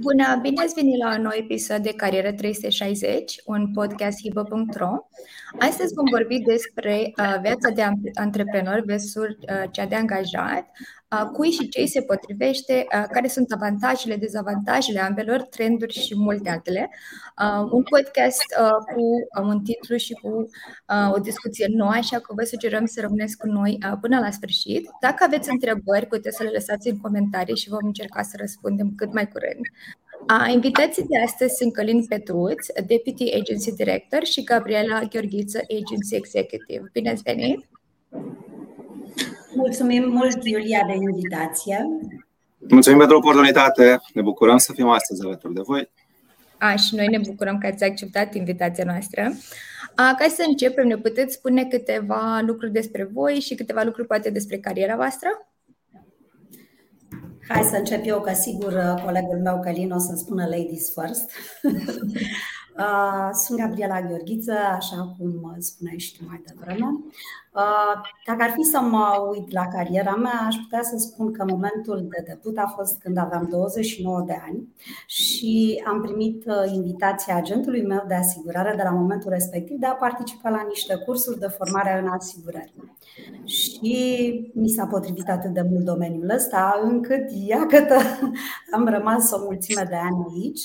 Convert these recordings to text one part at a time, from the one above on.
Bună, bine ați venit la un nou episod de Carieră 360, un podcast hiba.ro. Astăzi vom vorbi despre uh, viața de antreprenor versus uh, cea de angajat, uh, cui și ce se potrivește, uh, care sunt avantajele, dezavantajele ambelor, trenduri și multe altele. Uh, un podcast uh, cu uh, un titlu și cu uh, o discuție nouă, așa că vă sugerăm să rămâneți cu noi uh, până la sfârșit. Dacă aveți întrebări, puteți să le lăsați în comentarii și vom încerca să răspundem cât mai curând. A, invitații de astăzi sunt Călin Petruț, Deputy Agency Director și Gabriela Gheorghiță, Agency Executive. Bine ați venit! Mulțumim mult, Iulia, de invitație. Mulțumim pentru oportunitate. Ne bucurăm să fim astăzi alături de voi. A, și noi ne bucurăm că ați acceptat invitația noastră. A, ca să începem, ne puteți spune câteva lucruri despre voi și câteva lucruri poate despre cariera voastră? Hai să încep eu, că sigur uh, colegul meu, Călin, o să spună ladies first. Uh, sunt Gabriela Gheorghiță, așa cum spuneai și tu mai devreme. Uh, dacă ar fi să mă uit la cariera mea, aș putea să spun că momentul de debut a fost când aveam 29 de ani și am primit invitația agentului meu de asigurare de la momentul respectiv de a participa la niște cursuri de formare în asigurări. Și mi s-a potrivit atât de mult domeniul ăsta, încât, iată, am rămas o mulțime de ani aici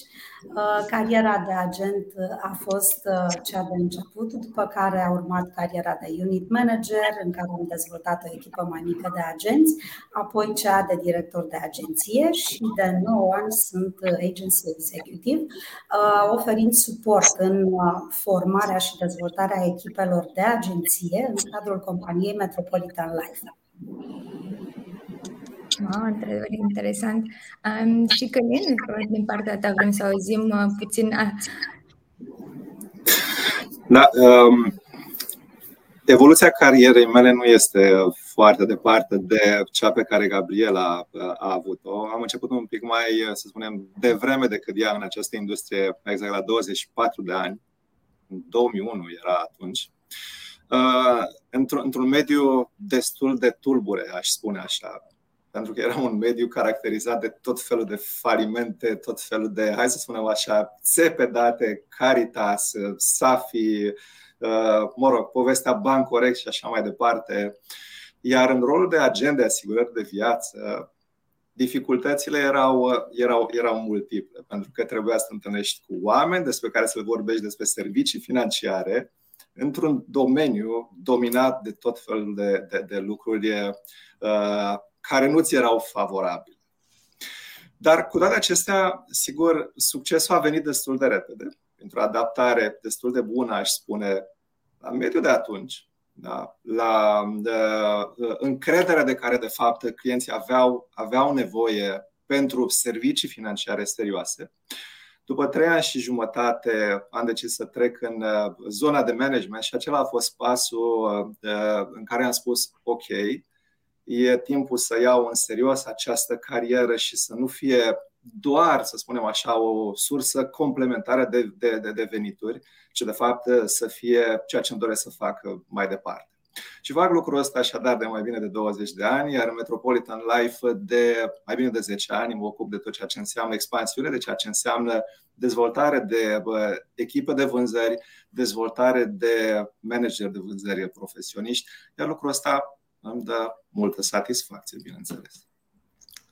Uh, cariera de agent a fost uh, cea de început, după care a urmat cariera de unit manager, în care am dezvoltat o echipă mai mică de agenți, apoi cea de director de agenție și de 9 ani sunt agency executive, uh, oferind suport în formarea și dezvoltarea echipelor de agenție în cadrul companiei Metropolitan Life. Ah, într-adevăr, interesant. Um, și Călin, din partea ta, vrem să auzim uh, puțin. Da, um, evoluția carierei mele nu este foarte departe de cea pe care Gabriela uh, a avut-o. Am început un pic mai, uh, să spunem, devreme decât ea în această industrie, exact la 24 de ani. În 2001 era atunci. Uh, într-un, într-un mediu destul de tulbure, aș spune așa pentru că era un mediu caracterizat de tot felul de falimente, tot felul de, hai să spunem așa, țepe date, Caritas, Safi, uh, mă rog, povestea Bancorect și așa mai departe. Iar în rolul de agent de asigurări de viață, dificultățile erau, erau, erau multiple, pentru că trebuia să te întâlnești cu oameni despre care să le vorbești despre servicii financiare, într-un domeniu dominat de tot felul de, de, de lucruri uh, care nu ți erau favorabile. Dar cu toate acestea, sigur, succesul a venit destul de repede, pentru o adaptare destul de bună, aș spune, la mediul de atunci, da? la de, încrederea de care, de fapt, clienții aveau, aveau nevoie pentru servicii financiare serioase. După trei ani și jumătate am decis să trec în uh, zona de management și acela a fost pasul uh, în care am spus ok, e timpul să iau în serios această carieră și să nu fie doar, să spunem așa, o sursă complementară de, de, de, de venituri, ci de fapt să fie ceea ce îmi doresc să fac mai departe. Și fac lucrul ăsta așadar de mai bine de 20 de ani, iar în Metropolitan Life de mai bine de 10 ani mă ocup de tot ceea ce înseamnă expansiune, de ceea ce înseamnă dezvoltare de echipă de vânzări, dezvoltare de manager de vânzări profesioniști, iar lucrul ăsta îmi dă multă satisfacție, bineînțeles.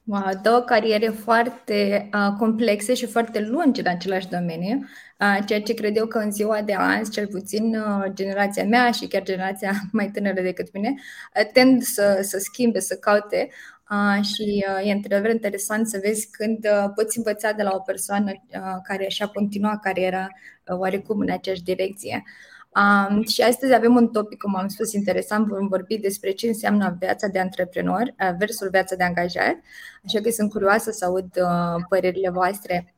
Wow, două cariere foarte uh, complexe și foarte lungi în același domeniu, uh, ceea ce cred eu că în ziua de azi, cel puțin uh, generația mea și chiar generația mai tânără decât mine, uh, tend să, să schimbe, să caute. Uh, și uh, e într-adevăr interesant să vezi când uh, poți învăța de la o persoană uh, care și-a continuat cariera uh, oarecum în aceeași direcție. Uh, Um, și astăzi avem un topic, cum am spus, interesant. Vom vorbi despre ce înseamnă viața de antreprenor uh, versus viața de angajat. Așa că sunt curioasă să aud uh, părerile voastre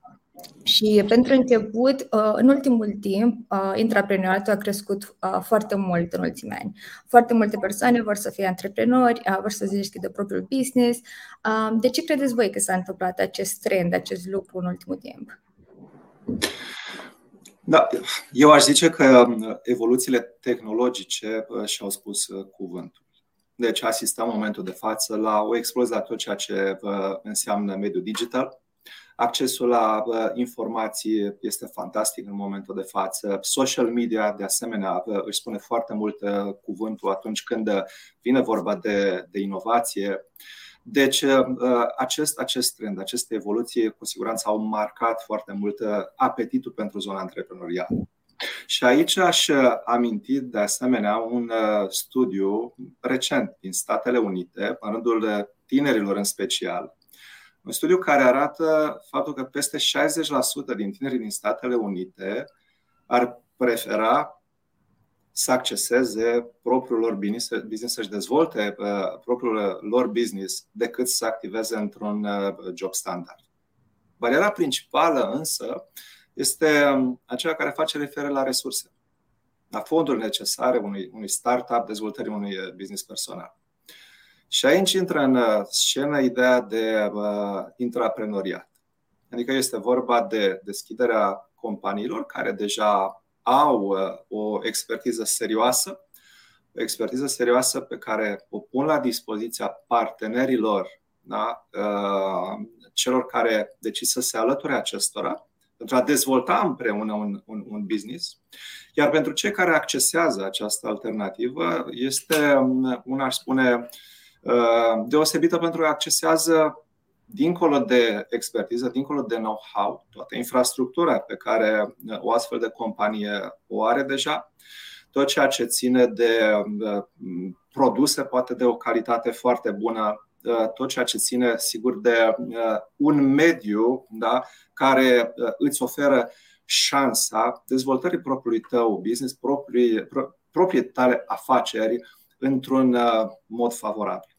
Și pentru început, uh, în ultimul timp, uh, intraprenoriatul a crescut uh, foarte mult în ultimii ani. Foarte multe persoane vor să fie antreprenori, vor să deschidă propriul business. De ce credeți voi că s-a întâmplat acest trend, acest lucru în ultimul timp? Da, eu aș zice că evoluțiile tehnologice și-au spus cuvântul. Deci asistăm în momentul de față la o explozie a tot ceea ce înseamnă mediul digital, Accesul la informații este fantastic în momentul de față. Social media, de asemenea, își spune foarte mult cuvântul atunci când vine vorba de, de inovație. Deci, acest, acest trend, aceste evoluții, cu siguranță au marcat foarte mult apetitul pentru zona antreprenorială. Și aici aș aminti, de asemenea, un studiu recent din Statele Unite, în rândul tinerilor în special, un studiu care arată faptul că peste 60% din tinerii din Statele Unite ar prefera să acceseze propriul lor business, să-și dezvolte uh, propriul lor business decât să activeze într-un uh, job standard. Bariera principală însă este um, aceea care face referire la resurse, la fonduri necesare unui, unui startup, dezvoltării unui uh, business personal. Și aici intră în uh, scenă ideea de uh, intraprenoriat. Adică este vorba de deschiderea companiilor care deja au uh, o expertiză serioasă, o expertiză serioasă pe care o pun la dispoziția partenerilor, da? celor care decid să se alăture acestora, pentru a dezvolta împreună un, un, un business. Iar pentru cei care accesează această alternativă, este, um, un aș spune, Uh, deosebită pentru că accesează dincolo de expertiză, dincolo de know-how, toată infrastructura pe care uh, o astfel de companie o are deja, tot ceea ce ține de uh, produse, poate de o calitate foarte bună, tot ceea ce ține, sigur, de un mediu da, care îți oferă șansa dezvoltării propriului tău business, proprii, proprii tale afaceri într-un mod favorabil.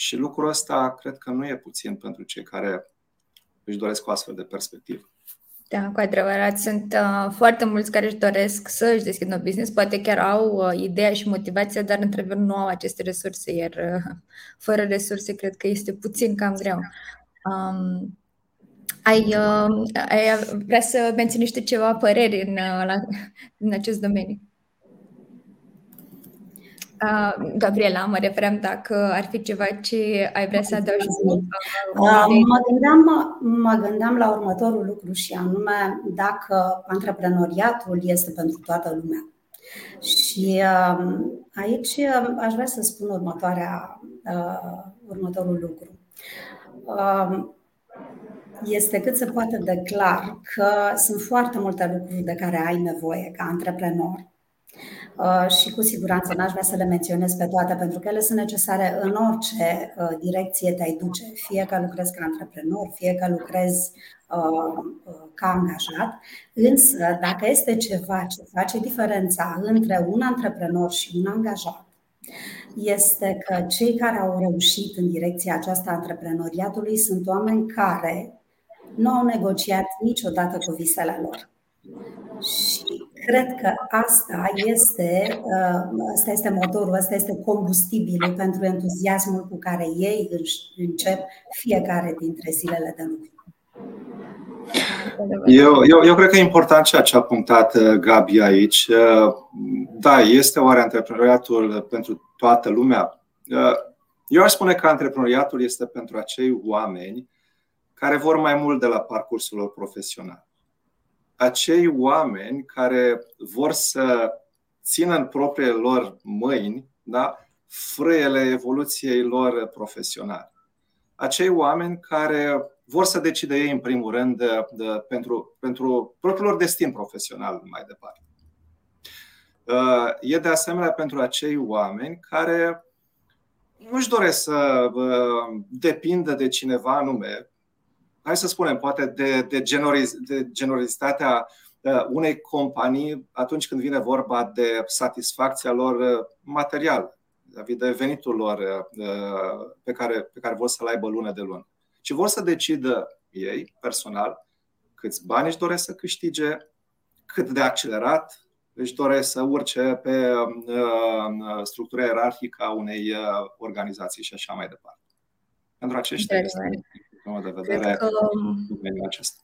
Și lucrul ăsta cred că nu e puțin pentru cei care își doresc o astfel de perspectivă. Da, cu adevărat. Sunt uh, foarte mulți care își doresc să își deschidă un business, poate chiar au uh, ideea și motivația, dar într nu au aceste resurse, iar uh, fără resurse cred că este puțin cam greu. Um, ai, uh, ai vrea să menții niște ceva păreri în, uh, la, în acest domeniu? Uh, Gabriela, mă referam dacă ar fi ceva ce ai vrea să adaugi. Uh, mă, gândeam, mă gândeam la următorul lucru și anume dacă antreprenoriatul este pentru toată lumea. Și uh, aici aș vrea să spun următoarea, următorul lucru. Este cât se poate de clar că sunt foarte multe lucruri de care ai nevoie ca antreprenor Uh, și cu siguranță n-aș vrea să le menționez pe toate pentru că ele sunt necesare în orice uh, direcție te-ai duce, fie că lucrezi ca antreprenor, fie că lucrezi uh, ca angajat. Însă, dacă este ceva ce face diferența între un antreprenor și un angajat, este că cei care au reușit în direcția aceasta antreprenoriatului sunt oameni care nu au negociat niciodată cu visele lor. Și cred că asta este, uh, asta este motorul, asta este combustibilul pentru entuziasmul cu care ei încep fiecare dintre zilele de lucru. Eu, eu, eu cred că e important ceea ce a punctat uh, Gabi aici. Uh, da, este oare antreprenoriatul pentru toată lumea? Eu aș spune că antreprenoriatul este pentru acei oameni care vor mai mult de la parcursul lor profesional acei oameni care vor să țină în propriile lor mâini da, frâiele evoluției lor profesionale. Acei oameni care vor să decide ei, în primul rând, de, de, pentru, pentru propriul lor destin profesional mai departe. E de asemenea pentru acei oameni care nu-și doresc să depindă de cineva anume, hai să spunem, poate de, de, genoriz, de generozitatea uh, unei companii atunci când vine vorba de satisfacția lor uh, materială, de venitul lor uh, pe care, pe care vor să-l aibă lună de lună. Și vor să decidă ei, personal, câți bani își doresc să câștige, cât de accelerat își doresc să urce pe uh, structura ierarhică a unei uh, organizații și așa mai departe. Pentru aceștia este, din de vedere, că, domeniul acesta.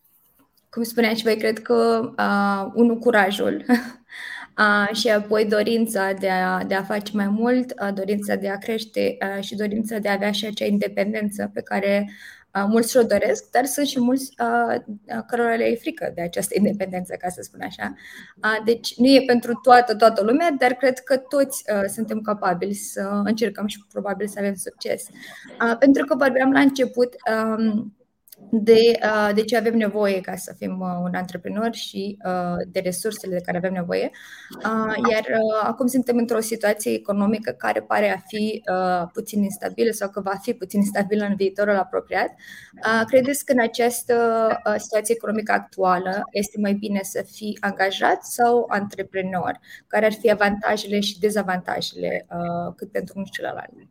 Cum spuneați voi, cred că uh, unul curajul uh, și apoi dorința de a, de a face mai mult, uh, dorința de a crește uh, și dorința de a avea și acea independență pe care mulți și-o doresc, dar sunt și mulți uh, cărora le e frică de această independență, ca să spun așa. Uh, deci nu e pentru toată, toată lumea, dar cred că toți uh, suntem capabili să încercăm și probabil să avem succes. Uh, pentru că vorbeam la început um, de, uh, de ce avem nevoie ca să fim uh, un antreprenor și uh, de resursele de care avem nevoie. Iar acum suntem într-o situație economică care pare a fi puțin instabilă sau că va fi puțin instabilă în viitorul apropiat. Credeți că în această situație economică actuală este mai bine să fii angajat sau antreprenor? Care ar fi avantajele și dezavantajele cât pentru unul și celălalt? Uh,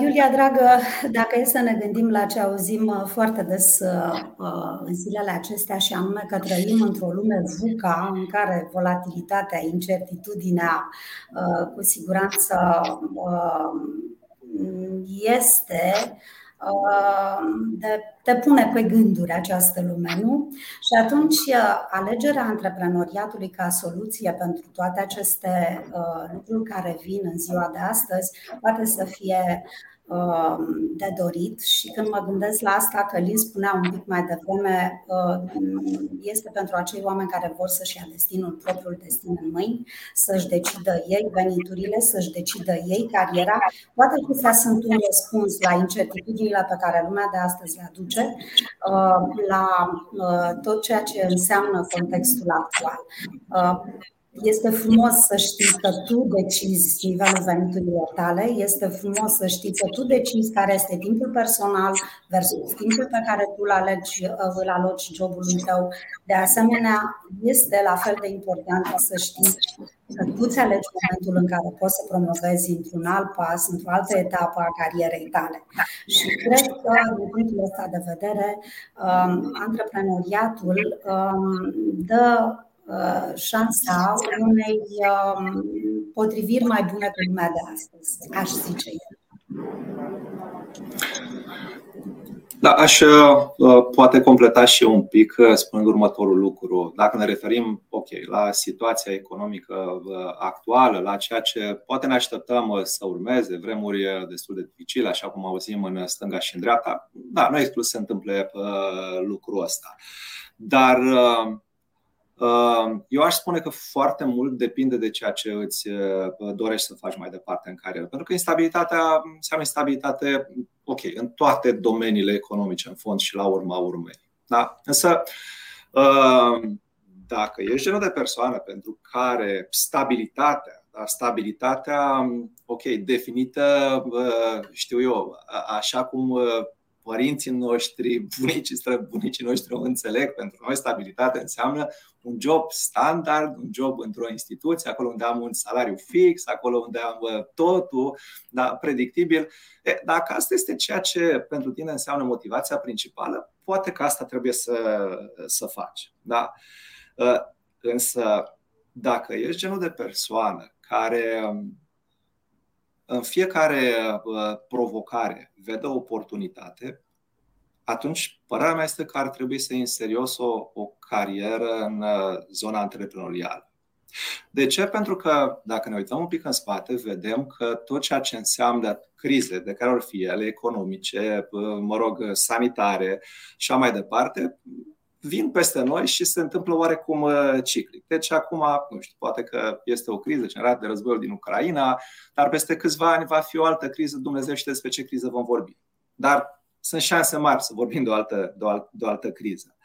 Iulia, dragă, dacă e să ne gândim la ce auzim uh, foarte des uh, în zilele acestea și anume că trăim într-o lume VUCA în care volatilitatea, incertitudinea cu siguranță este de, te pune pe gânduri această lume, nu? Și atunci alegerea antreprenoriatului ca soluție pentru toate aceste uh, lucruri care vin în ziua de astăzi poate să fie Um, de dorit și când mă gândesc la asta, Călin spunea un pic mai devreme, uh, este pentru acei oameni care vor să-și ia destinul, propriul destin în mâini, să-și decidă ei veniturile, să-și decidă ei cariera. Toate acestea sunt un răspuns la incertitudinile pe care lumea de astăzi le aduce, uh, la uh, tot ceea ce înseamnă contextul actual. Este frumos să știi că tu decizi nivelul veniturilor tale, este frumos să știi că tu decizi care este timpul personal versus timpul pe care tu îl alegi, îl aloci jobului tău. De asemenea, este la fel de important să știi că tu îți alegi momentul în care poți să promovezi într-un alt pas, într-o altă etapă a carierei tale. Și cred că, din punctul ăsta de vedere, um, antreprenoriatul um, dă Uh, șansa unei um, potriviri mai bune cu lumea de astăzi, aș zice eu. Da, aș uh, uh, poate completa și eu un pic spunând următorul lucru. Dacă ne referim ok, la situația economică actuală, la ceea ce poate ne așteptăm să urmeze, vremuri destul de dificile, așa cum auzim în stânga și în dreapta, da, nu exclus să se întâmple lucrul ăsta. Dar Uh, eu aș spune că foarte mult depinde de ceea ce îți uh, dorești să faci mai departe în carieră. Pentru că instabilitatea înseamnă instabilitate, ok, în toate domeniile economice, în fond și la urma urmei. Da? Însă, uh, dacă ești genul de persoană pentru care stabilitatea, da, stabilitatea, ok, definită, știu eu, așa cum părinții noștri, bunicii, străbunicii noștri o înțeleg. Pentru noi stabilitate înseamnă un job standard, un job într-o instituție, acolo unde am un salariu fix, acolo unde am totul da, predictibil. E, dacă asta este ceea ce pentru tine înseamnă motivația principală, poate că asta trebuie să, să faci. Da? Însă, dacă ești genul de persoană care în fiecare uh, provocare vede o oportunitate, atunci părerea mea este că ar trebui să iei în serios o, o carieră în uh, zona antreprenorială. De ce? Pentru că dacă ne uităm un pic în spate, vedem că tot ceea ce înseamnă crize, de care ori fi ele, economice, uh, mă rog, sanitare și așa mai departe, vin peste noi și se întâmplă oarecum uh, ciclic. Deci acum, nu știu, poate că este o criză generată de războiul din Ucraina, dar peste câțiva ani va fi o altă criză, Dumnezeu știe despre ce criză vom vorbi. Dar sunt șanse mari să vorbim de o altă, de o altă, de o altă criză.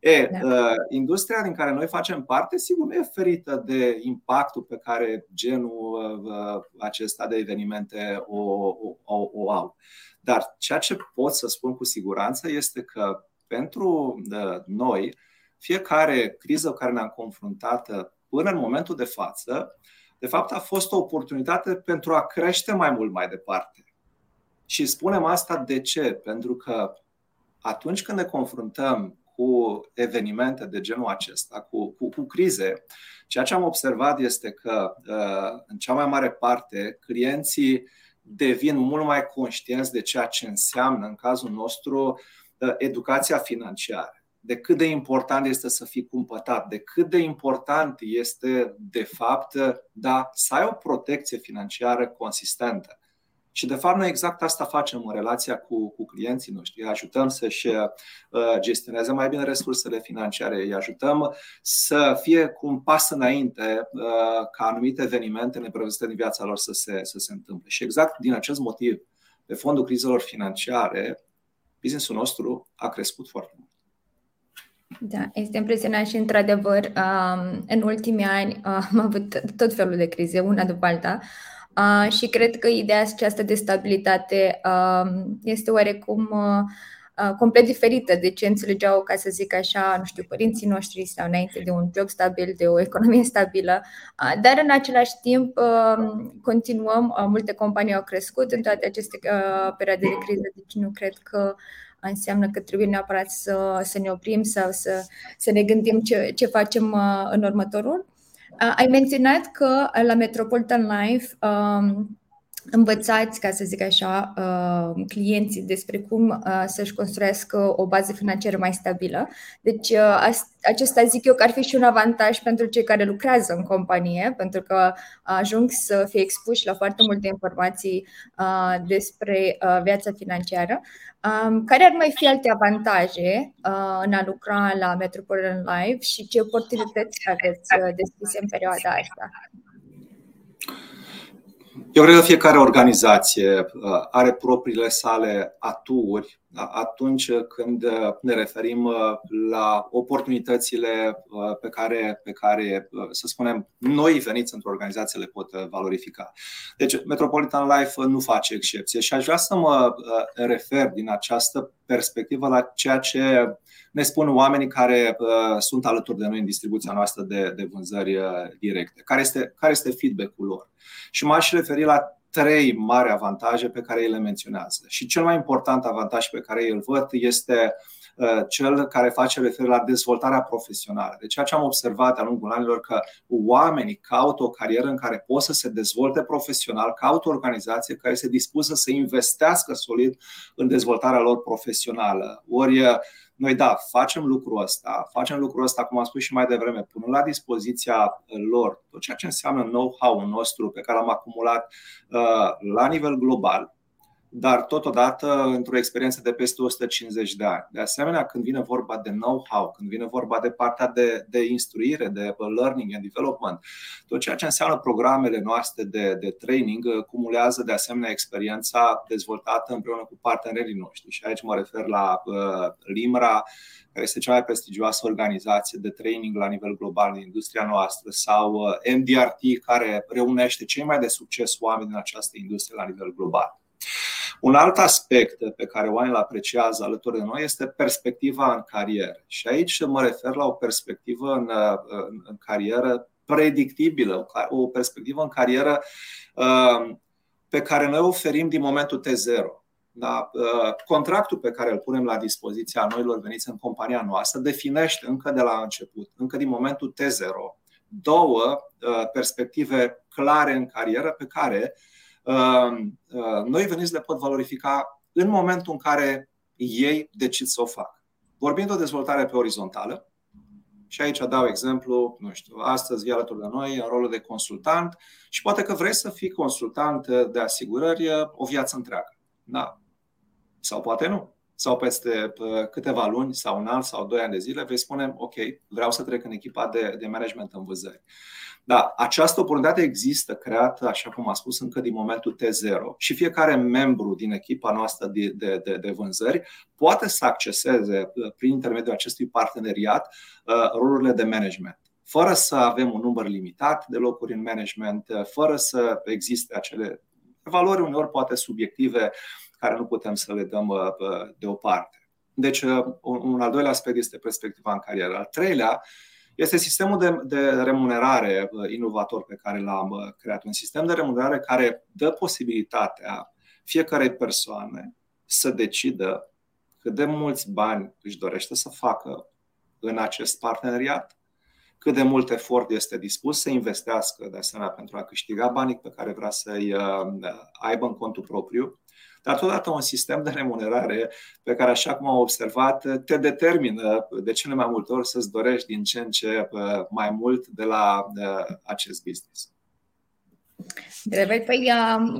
E, da. uh, industria din care noi facem parte, sigur, nu e ferită de impactul pe care genul uh, acesta de evenimente o, o, o, o au. Dar ceea ce pot să spun cu siguranță este că pentru noi, fiecare criză cu care ne-am confruntat uh, până în momentul de față, de fapt a fost o oportunitate pentru a crește mai mult mai departe. Și spunem asta de ce? Pentru că atunci când ne confruntăm cu evenimente de genul acesta, cu, cu, cu crize, ceea ce am observat este că, uh, în cea mai mare parte, clienții devin mult mai conștienți de ceea ce înseamnă, în cazul nostru, uh, educația financiară de cât de important este să fii cumpătat, de cât de important este, de fapt, da, să ai o protecție financiară consistentă. Și, de fapt, noi exact asta facem în relația cu, cu clienții noștri. Îi ajutăm să-și uh, gestioneze mai bine resursele financiare, îi ajutăm să fie cu un pas înainte uh, ca anumite evenimente neprevăzute din viața lor să se, să se întâmple. Și exact din acest motiv, pe fondul crizelor financiare, businessul nostru a crescut foarte mult. Da, este impresionant și, într-adevăr, um, în ultimii ani am avut tot felul de crize, una după alta, uh, și cred că ideea aceasta de stabilitate um, este oarecum uh, uh, complet diferită de ce înțelegeau, ca să zic așa, nu știu, părinții noștri sau înainte de un job stabil, de o economie stabilă. Dar în același timp um, continuăm, multe companii au crescut în toate aceste perioade de criză, deci nu cred că înseamnă că trebuie neapărat să, să ne oprim sau să, să ne gândim ce, ce facem uh, în următorul. Uh, ai menționat că la Metropolitan Life um, învățați, ca să zic așa, uh, clienții despre cum uh, să-și construiască o bază financiară mai stabilă. Deci, uh, acesta zic eu că ar fi și un avantaj pentru cei care lucrează în companie, pentru că ajung să fie expuși la foarte multe informații despre viața financiară. Um, care ar mai fi alte avantaje în a lucra la Metropolitan Live și ce oportunități aveți deschise în perioada asta? Eu cred că fiecare organizație uh, are propriile sale aturi atunci când uh, ne referim uh, la oportunitățile pe care, pe care, să spunem, noi veniți într-o organizație le pot valorifica. Deci, Metropolitan Life nu face excepție și aș vrea să mă refer din această perspectivă la ceea ce ne spun oamenii care sunt alături de noi în distribuția noastră de, de vânzări directe. Care este, care este feedback-ul lor? Și m-aș referi la trei mari avantaje pe care ei le menționează. Și cel mai important avantaj pe care îl văd este uh, cel care face referire la dezvoltarea profesională. Deci ceea ce am observat de-a lungul anilor că oamenii caută o carieră în care pot să se dezvolte profesional, caută o organizație care este dispusă să investească solid în dezvoltarea lor profesională. Ori uh, noi, da, facem lucrul ăsta, facem lucrul ăsta, cum am spus și mai devreme, punând la dispoziția lor tot ceea ce înseamnă know-how-ul nostru pe care l-am acumulat uh, la nivel global, dar totodată într-o experiență de peste 150 de ani. De asemenea, când vine vorba de know-how, când vine vorba de partea de, de instruire, de learning and development, tot ceea ce înseamnă programele noastre de, de training uh, cumulează de asemenea experiența dezvoltată împreună cu partenerii noștri. Și aici mă refer la uh, Limra, care este cea mai prestigioasă organizație de training la nivel global în industria noastră, sau uh, MDRT, care reunește cei mai de succes oameni din această industrie la nivel global. Un alt aspect pe care oamenii îl apreciază alături de noi este perspectiva în carieră. Și aici mă refer la o perspectivă în, în, în carieră predictibilă, o perspectivă în carieră uh, pe care noi oferim din momentul T0. Da? Uh, contractul pe care îl punem la dispoziția noilor veniți în compania noastră definește încă de la început, încă din momentul T0, două uh, perspective clare în carieră pe care Ehm, ehm, noi veniți le pot valorifica în momentul în care ei decid să o facă. Vorbim de o dezvoltare pe orizontală, și aici dau exemplu, nu știu, astăzi vii alături de noi în rolul de consultant și poate că vrei să fii consultant de asigurări o viață întreagă. Da. Sau poate nu. Sau peste câteva luni sau un an sau doi ani de zile vei spune, ok, vreau să trec în echipa de, de management în vânzări. Da, această oportunitate există, creată, așa cum am spus, încă din momentul T0 și fiecare membru din echipa noastră de, de, de, de vânzări poate să acceseze, uh, prin intermediul acestui parteneriat, uh, rolurile de management fără să avem un număr limitat de locuri în management, uh, fără să existe acele valori uneori poate subiective care nu putem să le dăm deoparte. Deci, un al doilea aspect este perspectiva în carieră. Al treilea este sistemul de, de remunerare uh, inovator pe care l-am uh, creat. Un sistem de remunerare care dă posibilitatea fiecarei persoane să decidă cât de mulți bani își dorește să facă în acest parteneriat, cât de mult efort este dispus să investească de asemenea pentru a câștiga banii pe care vrea să-i uh, aibă în contul propriu, dar totodată un sistem de remunerare pe care, așa cum am observat, te determină de cele mai multe ori să-ți dorești din ce în ce uh, mai mult de la uh, acest business. Drept, păi,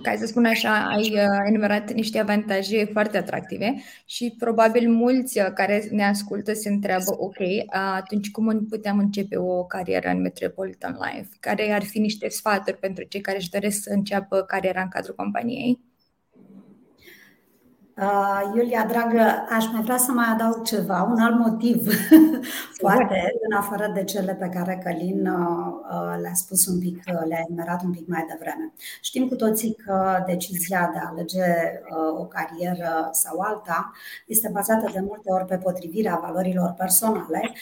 ca să spun așa, ai uh, enumerat niște avantaje foarte atractive și probabil mulți uh, care ne ascultă se întreabă, ok, atunci cum putem începe o carieră în Metropolitan Life? Care ar fi niște sfaturi pentru cei care își doresc să înceapă cariera în cadrul companiei? Uh, Iulia, dragă, aș mai vrea să mai adaug ceva, un alt motiv, poate, în afară de cele pe care Călin uh, uh, le-a spus un pic, le-a enumerat un pic mai devreme. Știm cu toții că decizia de a alege o carieră sau alta este bazată de multe ori pe potrivirea valorilor personale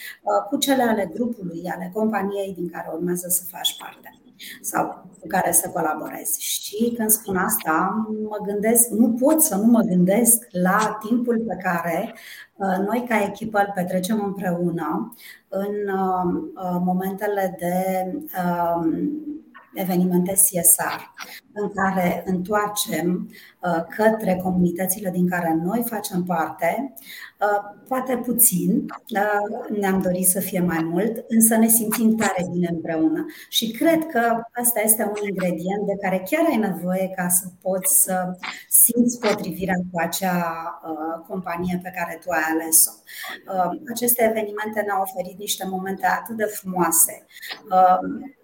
cu cele ale grupului, ale companiei din care urmează să faci parte sau cu care să colaborezi. Și când spun asta, mă gândesc, nu pot să nu mă gândesc la timpul pe care uh, noi ca echipă îl petrecem împreună în uh, uh, momentele de evenimente CSR în care întoarcem uh, către comunitățile din care noi facem parte, uh, poate puțin, uh, ne-am dorit să fie mai mult, însă ne simțim tare bine împreună. Și cred că asta este un ingredient de care chiar ai nevoie ca să poți să simți potrivirea cu acea companie pe care tu ai ales-o. Aceste evenimente ne-au oferit niște momente atât de frumoase Mm,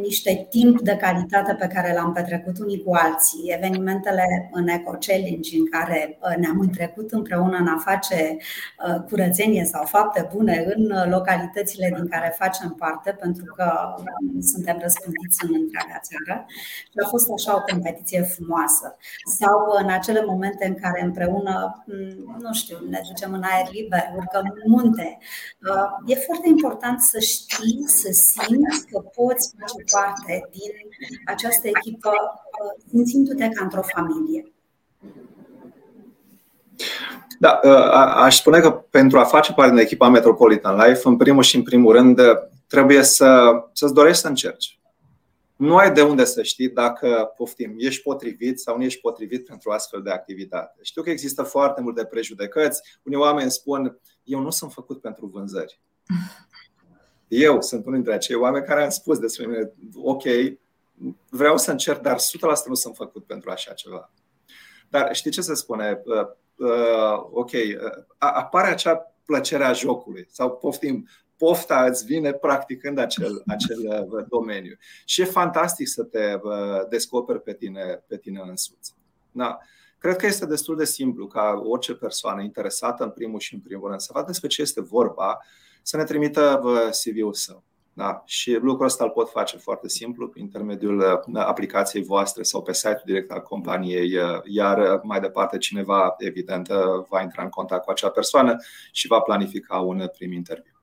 niște timp de calitate pe care l-am petrecut unii cu alții, evenimentele în Eco Challenge în care uh, ne-am întrecut împreună în a face uh, curățenie sau fapte bune în localitățile din care facem parte, pentru că um, suntem răspândiți în întreaga țară și a fost așa o competiție frumoasă. Sau în acele momente în care împreună, mm, nu știu, ne ducem în aer liber, urcăm munte. Uh, e foarte important să știi, să simți că poți face parte din această echipă uh, simțindu-te ca într-o familie. Da, uh, aș spune că pentru a face parte din echipa Metropolitan Life, în primul și în primul rând, trebuie să, să-ți dorești să încerci. Nu ai de unde să știi dacă, poftim, ești potrivit sau nu ești potrivit pentru astfel de activitate. Știu că există foarte multe prejudecăți. Unii oameni spun, eu nu sunt făcut pentru vânzări. Eu sunt unul dintre acei oameni care am spus despre mine, ok, vreau să încerc, dar 100% nu sunt făcut pentru așa ceva. Dar știi ce se spune? Uh, uh, ok, uh, apare acea plăcere a jocului sau poftim, pofta îți vine practicând acel, acel uh, domeniu. Și e fantastic să te uh, descoperi pe tine, pe tine însuți. Da. Cred că este destul de simplu ca orice persoană interesată în primul și în primul rând să vadă despre ce este vorba să ne trimită CV-ul său. Da? Și lucrul ăsta îl pot face foarte simplu prin intermediul uh, aplicației voastre sau pe site-ul direct al companiei, uh, iar uh, mai departe cineva, evident, va intra în contact cu acea persoană și va planifica un prim interviu.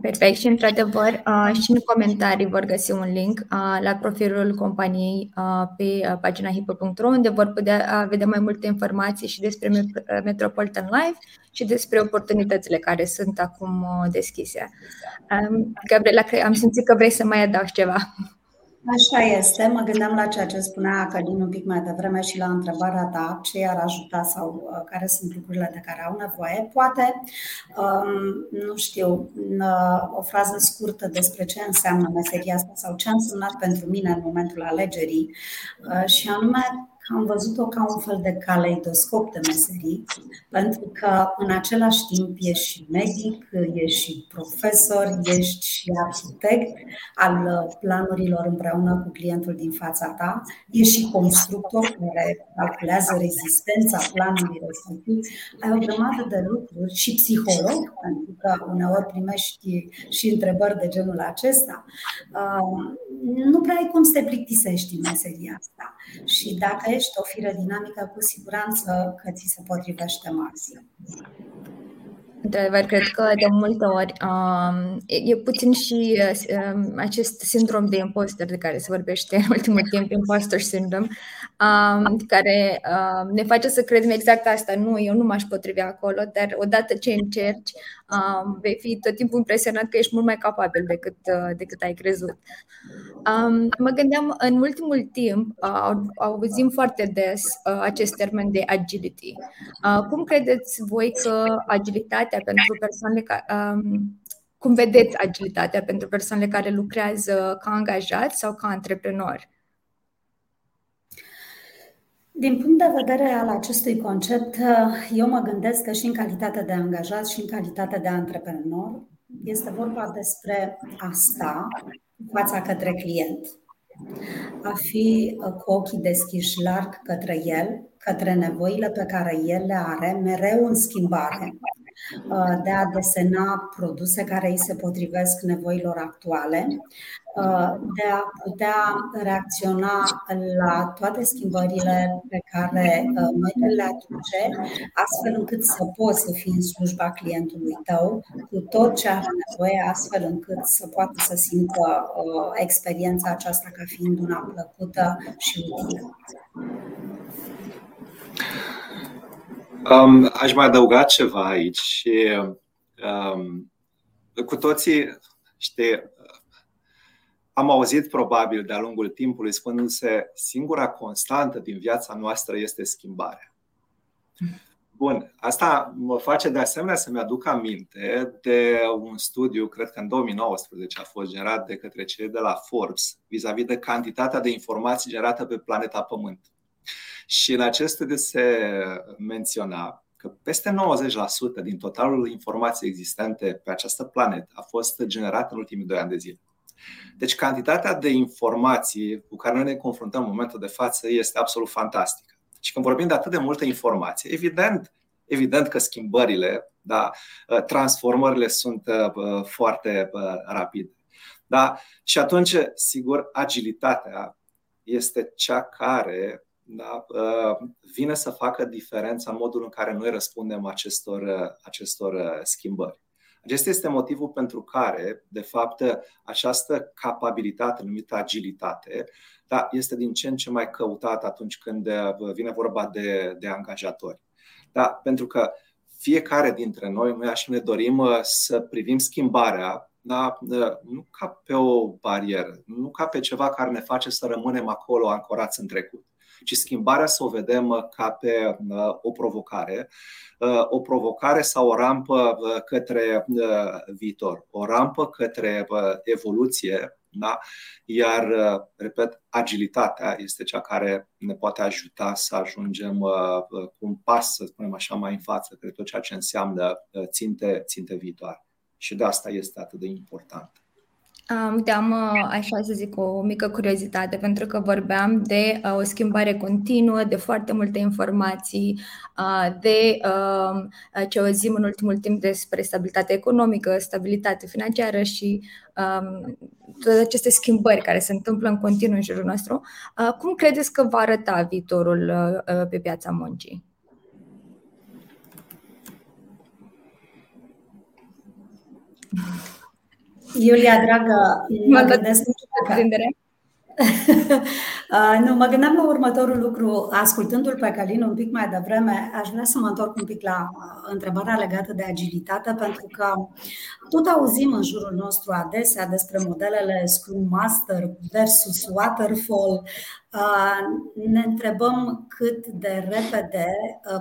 Perfect și într-adevăr și în comentarii vor găsi un link la profilul companiei pe pagina hipo.ro unde vor putea vedea mai multe informații și despre Metropolitan Life și despre oportunitățile care sunt acum deschise. Gabriela, am simțit că vrei să mai adaugi ceva. Așa este. Mă gândeam la ceea ce spunea Călin un pic mai devreme și la întrebarea ta, ce i-ar ajuta sau uh, care sunt lucrurile de care au nevoie. Poate, um, nu știu, uh, o frază scurtă despre ce înseamnă meseria asta sau ce a însemnat pentru mine în momentul alegerii uh, și anume am văzut-o ca un fel de caleidoscop de meserii, pentru că în același timp ești și medic, ești și profesor, ești și arhitect al planurilor împreună cu clientul din fața ta, ești și constructor care calculează rezistența planului respectiv, ai o grămadă de lucruri și psiholog, pentru că uneori primești și întrebări de genul acesta. Uh, nu prea ai cum să te plictisești în meseria asta. Și dacă ești o fire dinamică, cu siguranță că ți se potrivește maxim. Într-adevăr, cred că de multe ori um, e puțin și um, acest sindrom de imposter de care se vorbește în ultimul timp, imposter syndrome, um, care um, ne face să credem exact asta. Nu, eu nu m-aș potrivi acolo, dar odată ce încerci, um, vei fi tot timpul impresionat că ești mult mai capabil decât, uh, decât ai crezut. Um, mă gândeam, în ultimul timp, uh, auzim foarte des uh, acest termen de agility. Uh, cum credeți voi că agilitatea pentru persoanele care. Um, cum vedeți agilitatea pentru persoanele care lucrează ca angajați sau ca antreprenori? Din punct de vedere al acestui concept, eu mă gândesc că și în calitate de angajat și în calitate de antreprenor este vorba despre asta fața către client. A fi cu ochii deschiși larg către el, către nevoile pe care el le are, mereu în schimbare, Uh, de a desena produse care îi se potrivesc nevoilor actuale, uh, de a putea reacționa la toate schimbările pe care uh, noi le aduce, astfel încât să poți să fii în slujba clientului tău cu tot ce are nevoie, astfel încât să poată să simtă experiența aceasta ca fiind una plăcută și utilă. Um, aș mai adăuga ceva aici. Um, cu toții, știi, am auzit probabil de-a lungul timpului spunându-se singura constantă din viața noastră este schimbarea. Bun, asta mă face de asemenea să-mi aduc aminte de un studiu, cred că în 2019 a fost generat de către cei de la Forbes, vis-a-vis de cantitatea de informații generate pe planeta Pământ. Și în acest studiu se menționa că peste 90% din totalul informației existente pe această planetă a fost generat în ultimii doi ani de zile. Deci cantitatea de informații cu care noi ne confruntăm în momentul de față este absolut fantastică. Și când vorbim de atât de multă informație, evident, evident că schimbările, da, transformările sunt uh, foarte uh, rapide. Da? Și atunci, sigur, agilitatea este cea care da, uh, vine să facă diferența în modul în care noi răspundem acestor, uh, acestor uh, schimbări. Acesta este motivul pentru care, de fapt, această capabilitate numită agilitate da, este din ce în ce mai căutată atunci când vine vorba de, de angajatori. Da, pentru că fiecare dintre noi, noi așa ne dorim să privim schimbarea da, nu ca pe o barieră, nu ca pe ceva care ne face să rămânem acolo ancorați în trecut ci schimbarea să o vedem uh, ca pe uh, o provocare, uh, o provocare sau o rampă către viitor, o rampă către evoluție, da? iar, repet, agilitatea este cea care ne poate ajuta să ajungem cu un pas, să spunem așa, mai în față către tot ceea ce înseamnă ținte, ținte viitoare. Și de asta este atât de important. Uite, am, uh, așa să zic, o mică curiozitate, pentru că vorbeam de uh, o schimbare continuă, de foarte multe informații, uh, de uh, ce auzim în ultimul timp despre stabilitate economică, stabilitate financiară și um, toate aceste schimbări care se întâmplă în continuu în jurul nostru. Uh, cum credeți că va arăta viitorul uh, uh pe piața muncii? Iulia, dragă, mă gândesc că... nu, mă gândeam la următorul lucru. Ascultându-l pe Călin un pic mai devreme, aș vrea să mă întorc un pic la uh, întrebarea legată de agilitate, pentru că tot auzim în jurul nostru adesea despre modelele Scrum Master versus Waterfall, ne întrebăm cât de repede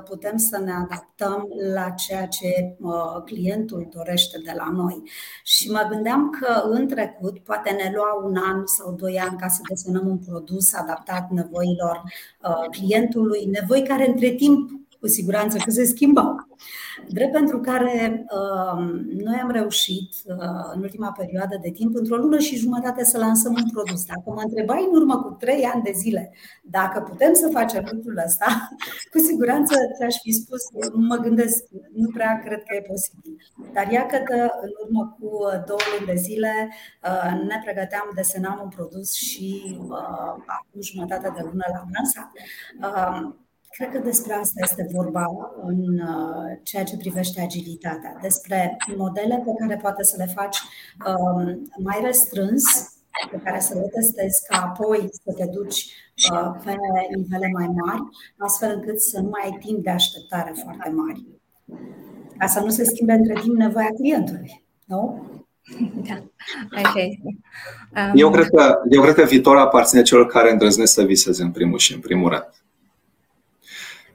putem să ne adaptăm la ceea ce clientul dorește de la noi. Și mă gândeam că în trecut poate ne lua un an sau doi ani ca să desenăm un produs adaptat nevoilor clientului, nevoi care între timp cu siguranță că se schimbau. Drept pentru care uh, noi am reușit uh, în ultima perioadă de timp, într-o lună și jumătate, să lansăm un produs. Dacă mă întrebai în urmă cu trei ani de zile dacă putem să facem lucrul ăsta, cu siguranță ți-aș fi spus, mă gândesc, nu prea cred că e posibil. Dar iată că în urmă cu două luni de zile uh, ne pregăteam, desenam un produs și acum jumătate de lună l-am lansat. Cred că despre asta este vorba în uh, ceea ce privește agilitatea, despre modele pe care poate să le faci um, mai restrâns, pe care să le testezi, ca apoi să te duci uh, pe nivele mai mari, astfel încât să nu mai ai timp de așteptare foarte mari. Ca să nu se schimbe între timp nevoia clientului. Nu? Da, așa este. Um... Eu, cred că, eu cred că viitorul aparține celor care îndrăznesc să viseze în primul și în primul rând.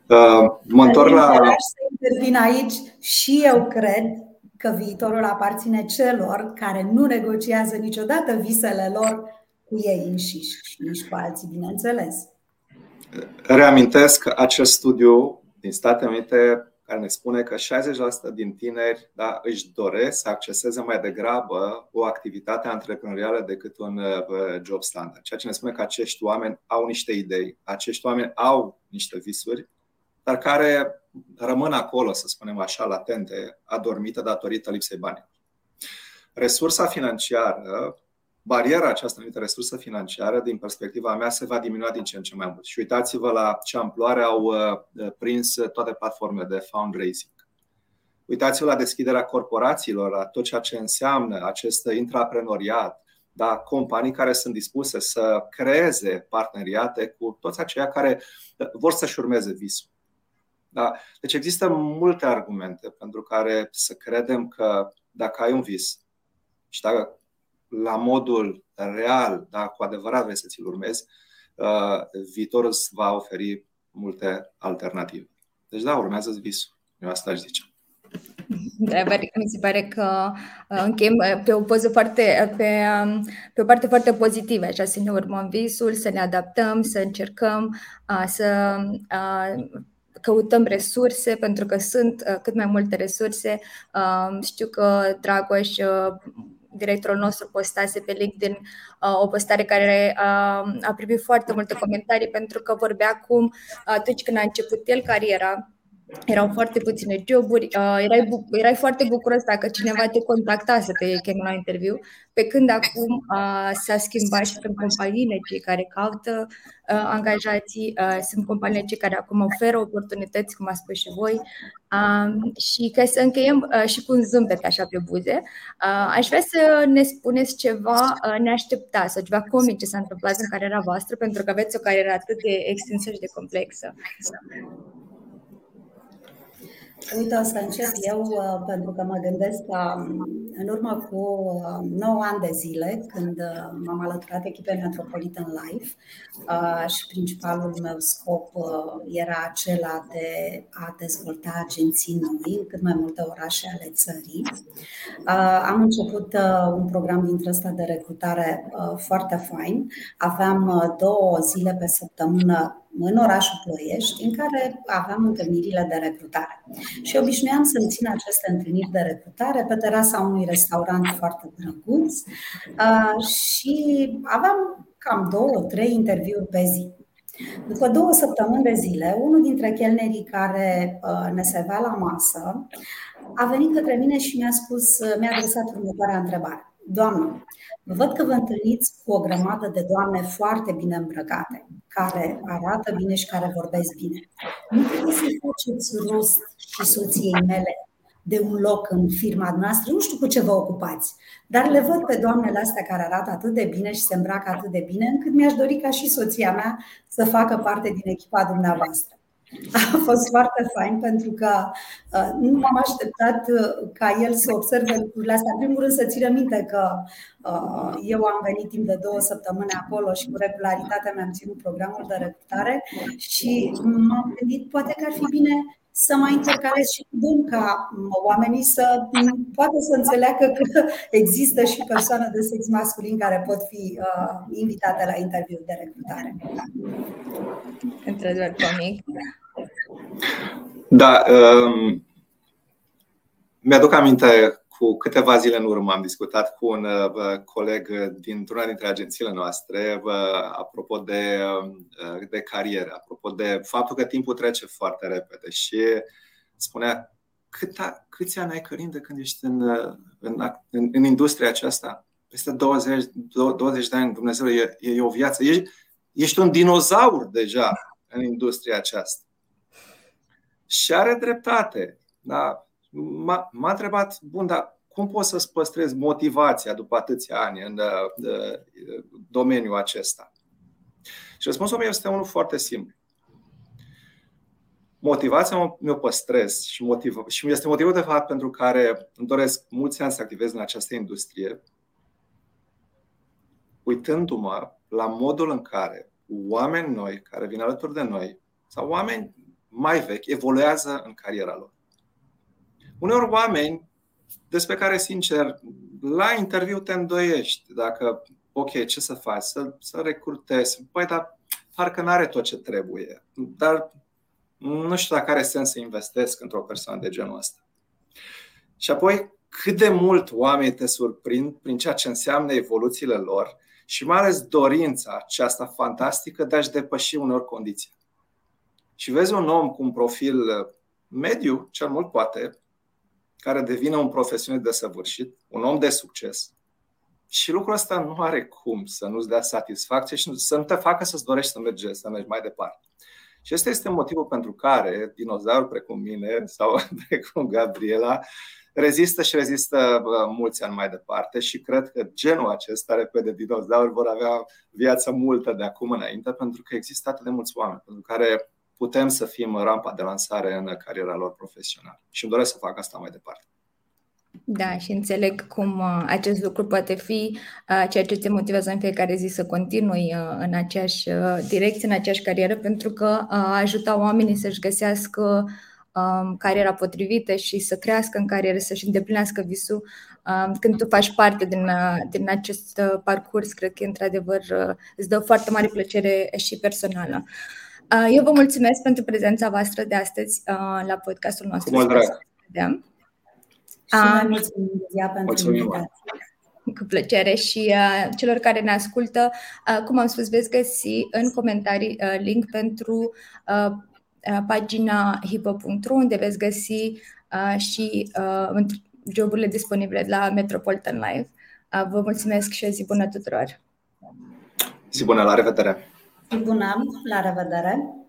Uh, mă întorc la. Să intervin aici și eu cred că viitorul aparține celor care nu negociază niciodată visele lor cu ei înșiși și nici cu alții, bineînțeles. Reamintesc acest studiu din Statele Unite care ne spune că 60% din tineri da, își doresc să acceseze mai degrabă o activitate antreprenorială decât un uh, job standard. Ceea ce ne spune că acești oameni au niște idei, acești oameni au niște visuri, dar care rămân acolo, să spunem așa, latente, adormite datorită lipsei bani. Resursa financiară bariera aceasta numită resursă financiară, din perspectiva mea, se va diminua din ce în ce mai mult. Și uitați-vă la ce amploare au uh, prins toate platformele de fundraising. Uitați-vă la deschiderea corporațiilor, la tot ceea ce înseamnă acest intraprenoriat, da, companii care sunt dispuse să creeze parteneriate cu toți aceia care vor să-și urmeze visul. Da? Deci există multe argumente pentru care să credem că dacă ai un vis și dacă la modul real, da, cu adevărat vrei să ți-l urmezi, uh, viitorul îți va oferi multe alternative. Deci da, urmează visul. Eu asta aș zice. Da, mi se pare că uh, încheiem uh, pe o poză foarte, pe, um, pe o parte foarte pozitivă, așa, să ne urmăm visul, să ne adaptăm, să încercăm să căutăm resurse, pentru că sunt cât mai multe resurse. Um, știu că Dragoș directorul nostru postase pe LinkedIn uh, o postare care uh, a primit foarte multe comentarii pentru că vorbea cum atunci când a început el cariera, erau foarte puține joburi, uh, erai, bu- erai foarte bucuros dacă cineva te contacta să te cheme la interviu, pe când acum uh, s-a schimbat și sunt companiile cei care caută uh, angajații, uh, sunt companiile cei care acum oferă oportunități, cum a spus și voi, uh, și ca să încheiem uh, și cu un zâmbet așa pe buze, uh, aș vrea să ne spuneți ceva uh, neașteptat sau ceva comic ce s-a întâmplat în cariera voastră, pentru că aveți o carieră atât de extinsă și de complexă. Uite, o să încep eu uh, pentru că mă gândesc că um, în urmă cu 9 uh, ani de zile, când uh, m-am alăturat echipei Metropolitan Life și principalul meu scop era acela de a dezvolta agenții noi în cât mai multe orașe ale țării, am început un program dintre ăsta de recrutare foarte fain. Aveam două zile pe săptămână în orașul Ploiești, în care aveam întâlnirile de recrutare. Și obișnuiam să țin aceste întâlniri de recrutare pe terasa unui restaurant foarte drăguț și aveam cam două, trei interviuri pe zi. După două săptămâni de zile, unul dintre chelnerii care ne servea la masă a venit către mine și mi-a spus, mi-a adresat următoarea întrebare. Doamnă, văd că vă întâlniți cu o grămadă de doamne foarte bine îmbrăcate, care arată bine și care vorbesc bine. Nu trebuie să faceți rost și soției mele de un loc în firma noastră, nu știu cu ce vă ocupați, dar le văd pe doamnele astea care arată atât de bine și se îmbracă atât de bine, încât mi-aș dori ca și soția mea să facă parte din echipa dumneavoastră. A fost foarte fain pentru că uh, nu m-am așteptat uh, ca el să observe lucrurile astea. În primul rând să țină minte că uh, eu am venit timp de două săptămâni acolo și cu regularitate mi-am ținut programul de recrutare și m-am gândit poate că ar fi bine să mai intercalez și cu dând ca oamenii să poată să înțeleagă că există și persoane de sex masculin care pot fi uh, invitate la interviu de recrutare. Într-adevăr, comic. Da, um, mi-aduc aminte cu câteva zile în urmă am discutat cu un uh, coleg dintr-una dintre agențiile noastre uh, apropo de, uh, de carieră, apropo de faptul că timpul trece foarte repede și spunea cât, câți ani ai Călin de când ești în, în, în, în industria aceasta? Peste 20, 20 de ani, Dumnezeu, e, e o viață. Ești, ești un dinozaur deja în industria aceasta. Și are dreptate. Da? M-a, m-a întrebat, bun, dar cum poți să-ți păstrezi motivația după atâția ani în uh, uh, domeniul acesta? Și răspunsul meu este unul foarte simplu. Motivația mi-o păstrez și, motiv, și este motivul de fapt pentru care îmi doresc mulți ani să activez în această industrie, uitându-mă la modul în care oameni noi care vin alături de noi sau oameni mai vechi evoluează în cariera lor. Uneori oameni despre care, sincer, la interviu te îndoiești dacă, ok, ce să faci, să, să recrutezi, păi, dar parcă nu are tot ce trebuie, dar nu știu dacă are sens să investesc într-o persoană de genul ăsta. Și apoi, cât de mult oamenii te surprind prin ceea ce înseamnă evoluțiile lor și mai ales dorința aceasta fantastică de a-și depăși unor condiții. Și vezi un om cu un profil mediu, cel mult poate, care devine un profesionist de săvârșit, un om de succes. Și lucrul ăsta nu are cum să nu-ți dea satisfacție și să nu te facă să-ți dorești să mergi, să mergi mai departe. Și ăsta este motivul pentru care dinozauri precum mine sau precum Gabriela rezistă și rezistă mulți ani mai departe și cred că genul acesta, repede, dinozauri vor avea viață multă de acum înainte pentru că există atât de mulți oameni pentru care putem să fim rampa de lansare în cariera lor profesională. Și îmi doresc să fac asta mai departe. Da, și înțeleg cum uh, acest lucru poate fi uh, ceea ce te motivează în fiecare zi să continui uh, în aceeași direcție, în aceeași carieră, pentru că ajuta oamenii să-și găsească um, cariera potrivită și să crească în carieră, să-și îndeplinească visul. Um, când tu faci parte din, din acest parcurs, cred că într-adevăr îți dă foarte mare plăcere și personală. Eu vă mulțumesc pentru prezența voastră de astăzi la podcastul nostru. Cu mult drag. Și noi mulțumim, Zia, pentru invitație. Cu plăcere și uh, celor care ne ascultă, uh, cum am spus, veți găsi în comentarii uh, link pentru uh, uh, pagina hipo.ru unde veți găsi uh, și uh, joburile disponibile la Metropolitan Live. Uh, vă mulțumesc și o zi bună tuturor! Zi bună, la revedere! Zi bună, la revedere!